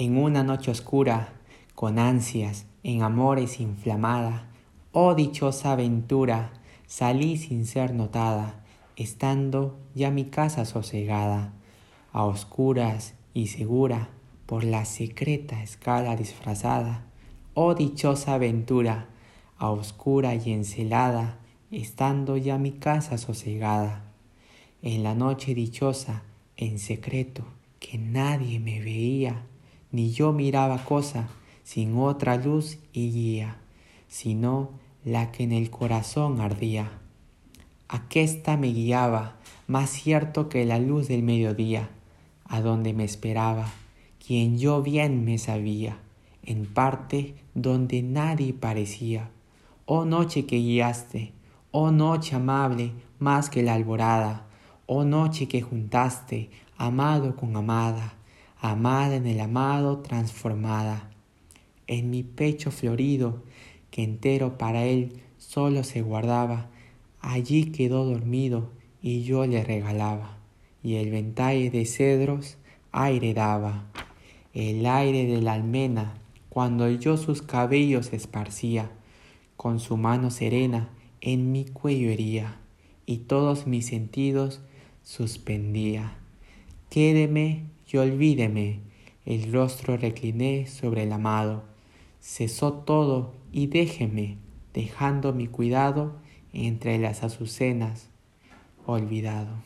En una noche oscura, con ansias, en amores inflamada, oh dichosa aventura, salí sin ser notada, estando ya mi casa sosegada, a oscuras y segura, por la secreta escala disfrazada, oh dichosa aventura, a oscura y encelada, estando ya mi casa sosegada. En la noche dichosa, en secreto, que nadie me veía, ni yo miraba cosa sin otra luz y guía, sino la que en el corazón ardía. Aquesta me guiaba, más cierto que la luz del mediodía, a donde me esperaba, quien yo bien me sabía, en parte donde nadie parecía. Oh noche que guiaste, oh noche amable más que la alborada, oh noche que juntaste amado con amada, amada en el amado transformada. En mi pecho florido, que entero para él solo se guardaba, allí quedó dormido y yo le regalaba, y el ventalle de cedros aire daba, el aire de la almena, cuando yo sus cabellos esparcía, con su mano serena en mi cuello hería, y todos mis sentidos suspendía. Quédeme y olvídeme, el rostro recliné sobre el amado. Cesó todo y déjeme, dejando mi cuidado entre las azucenas, olvidado.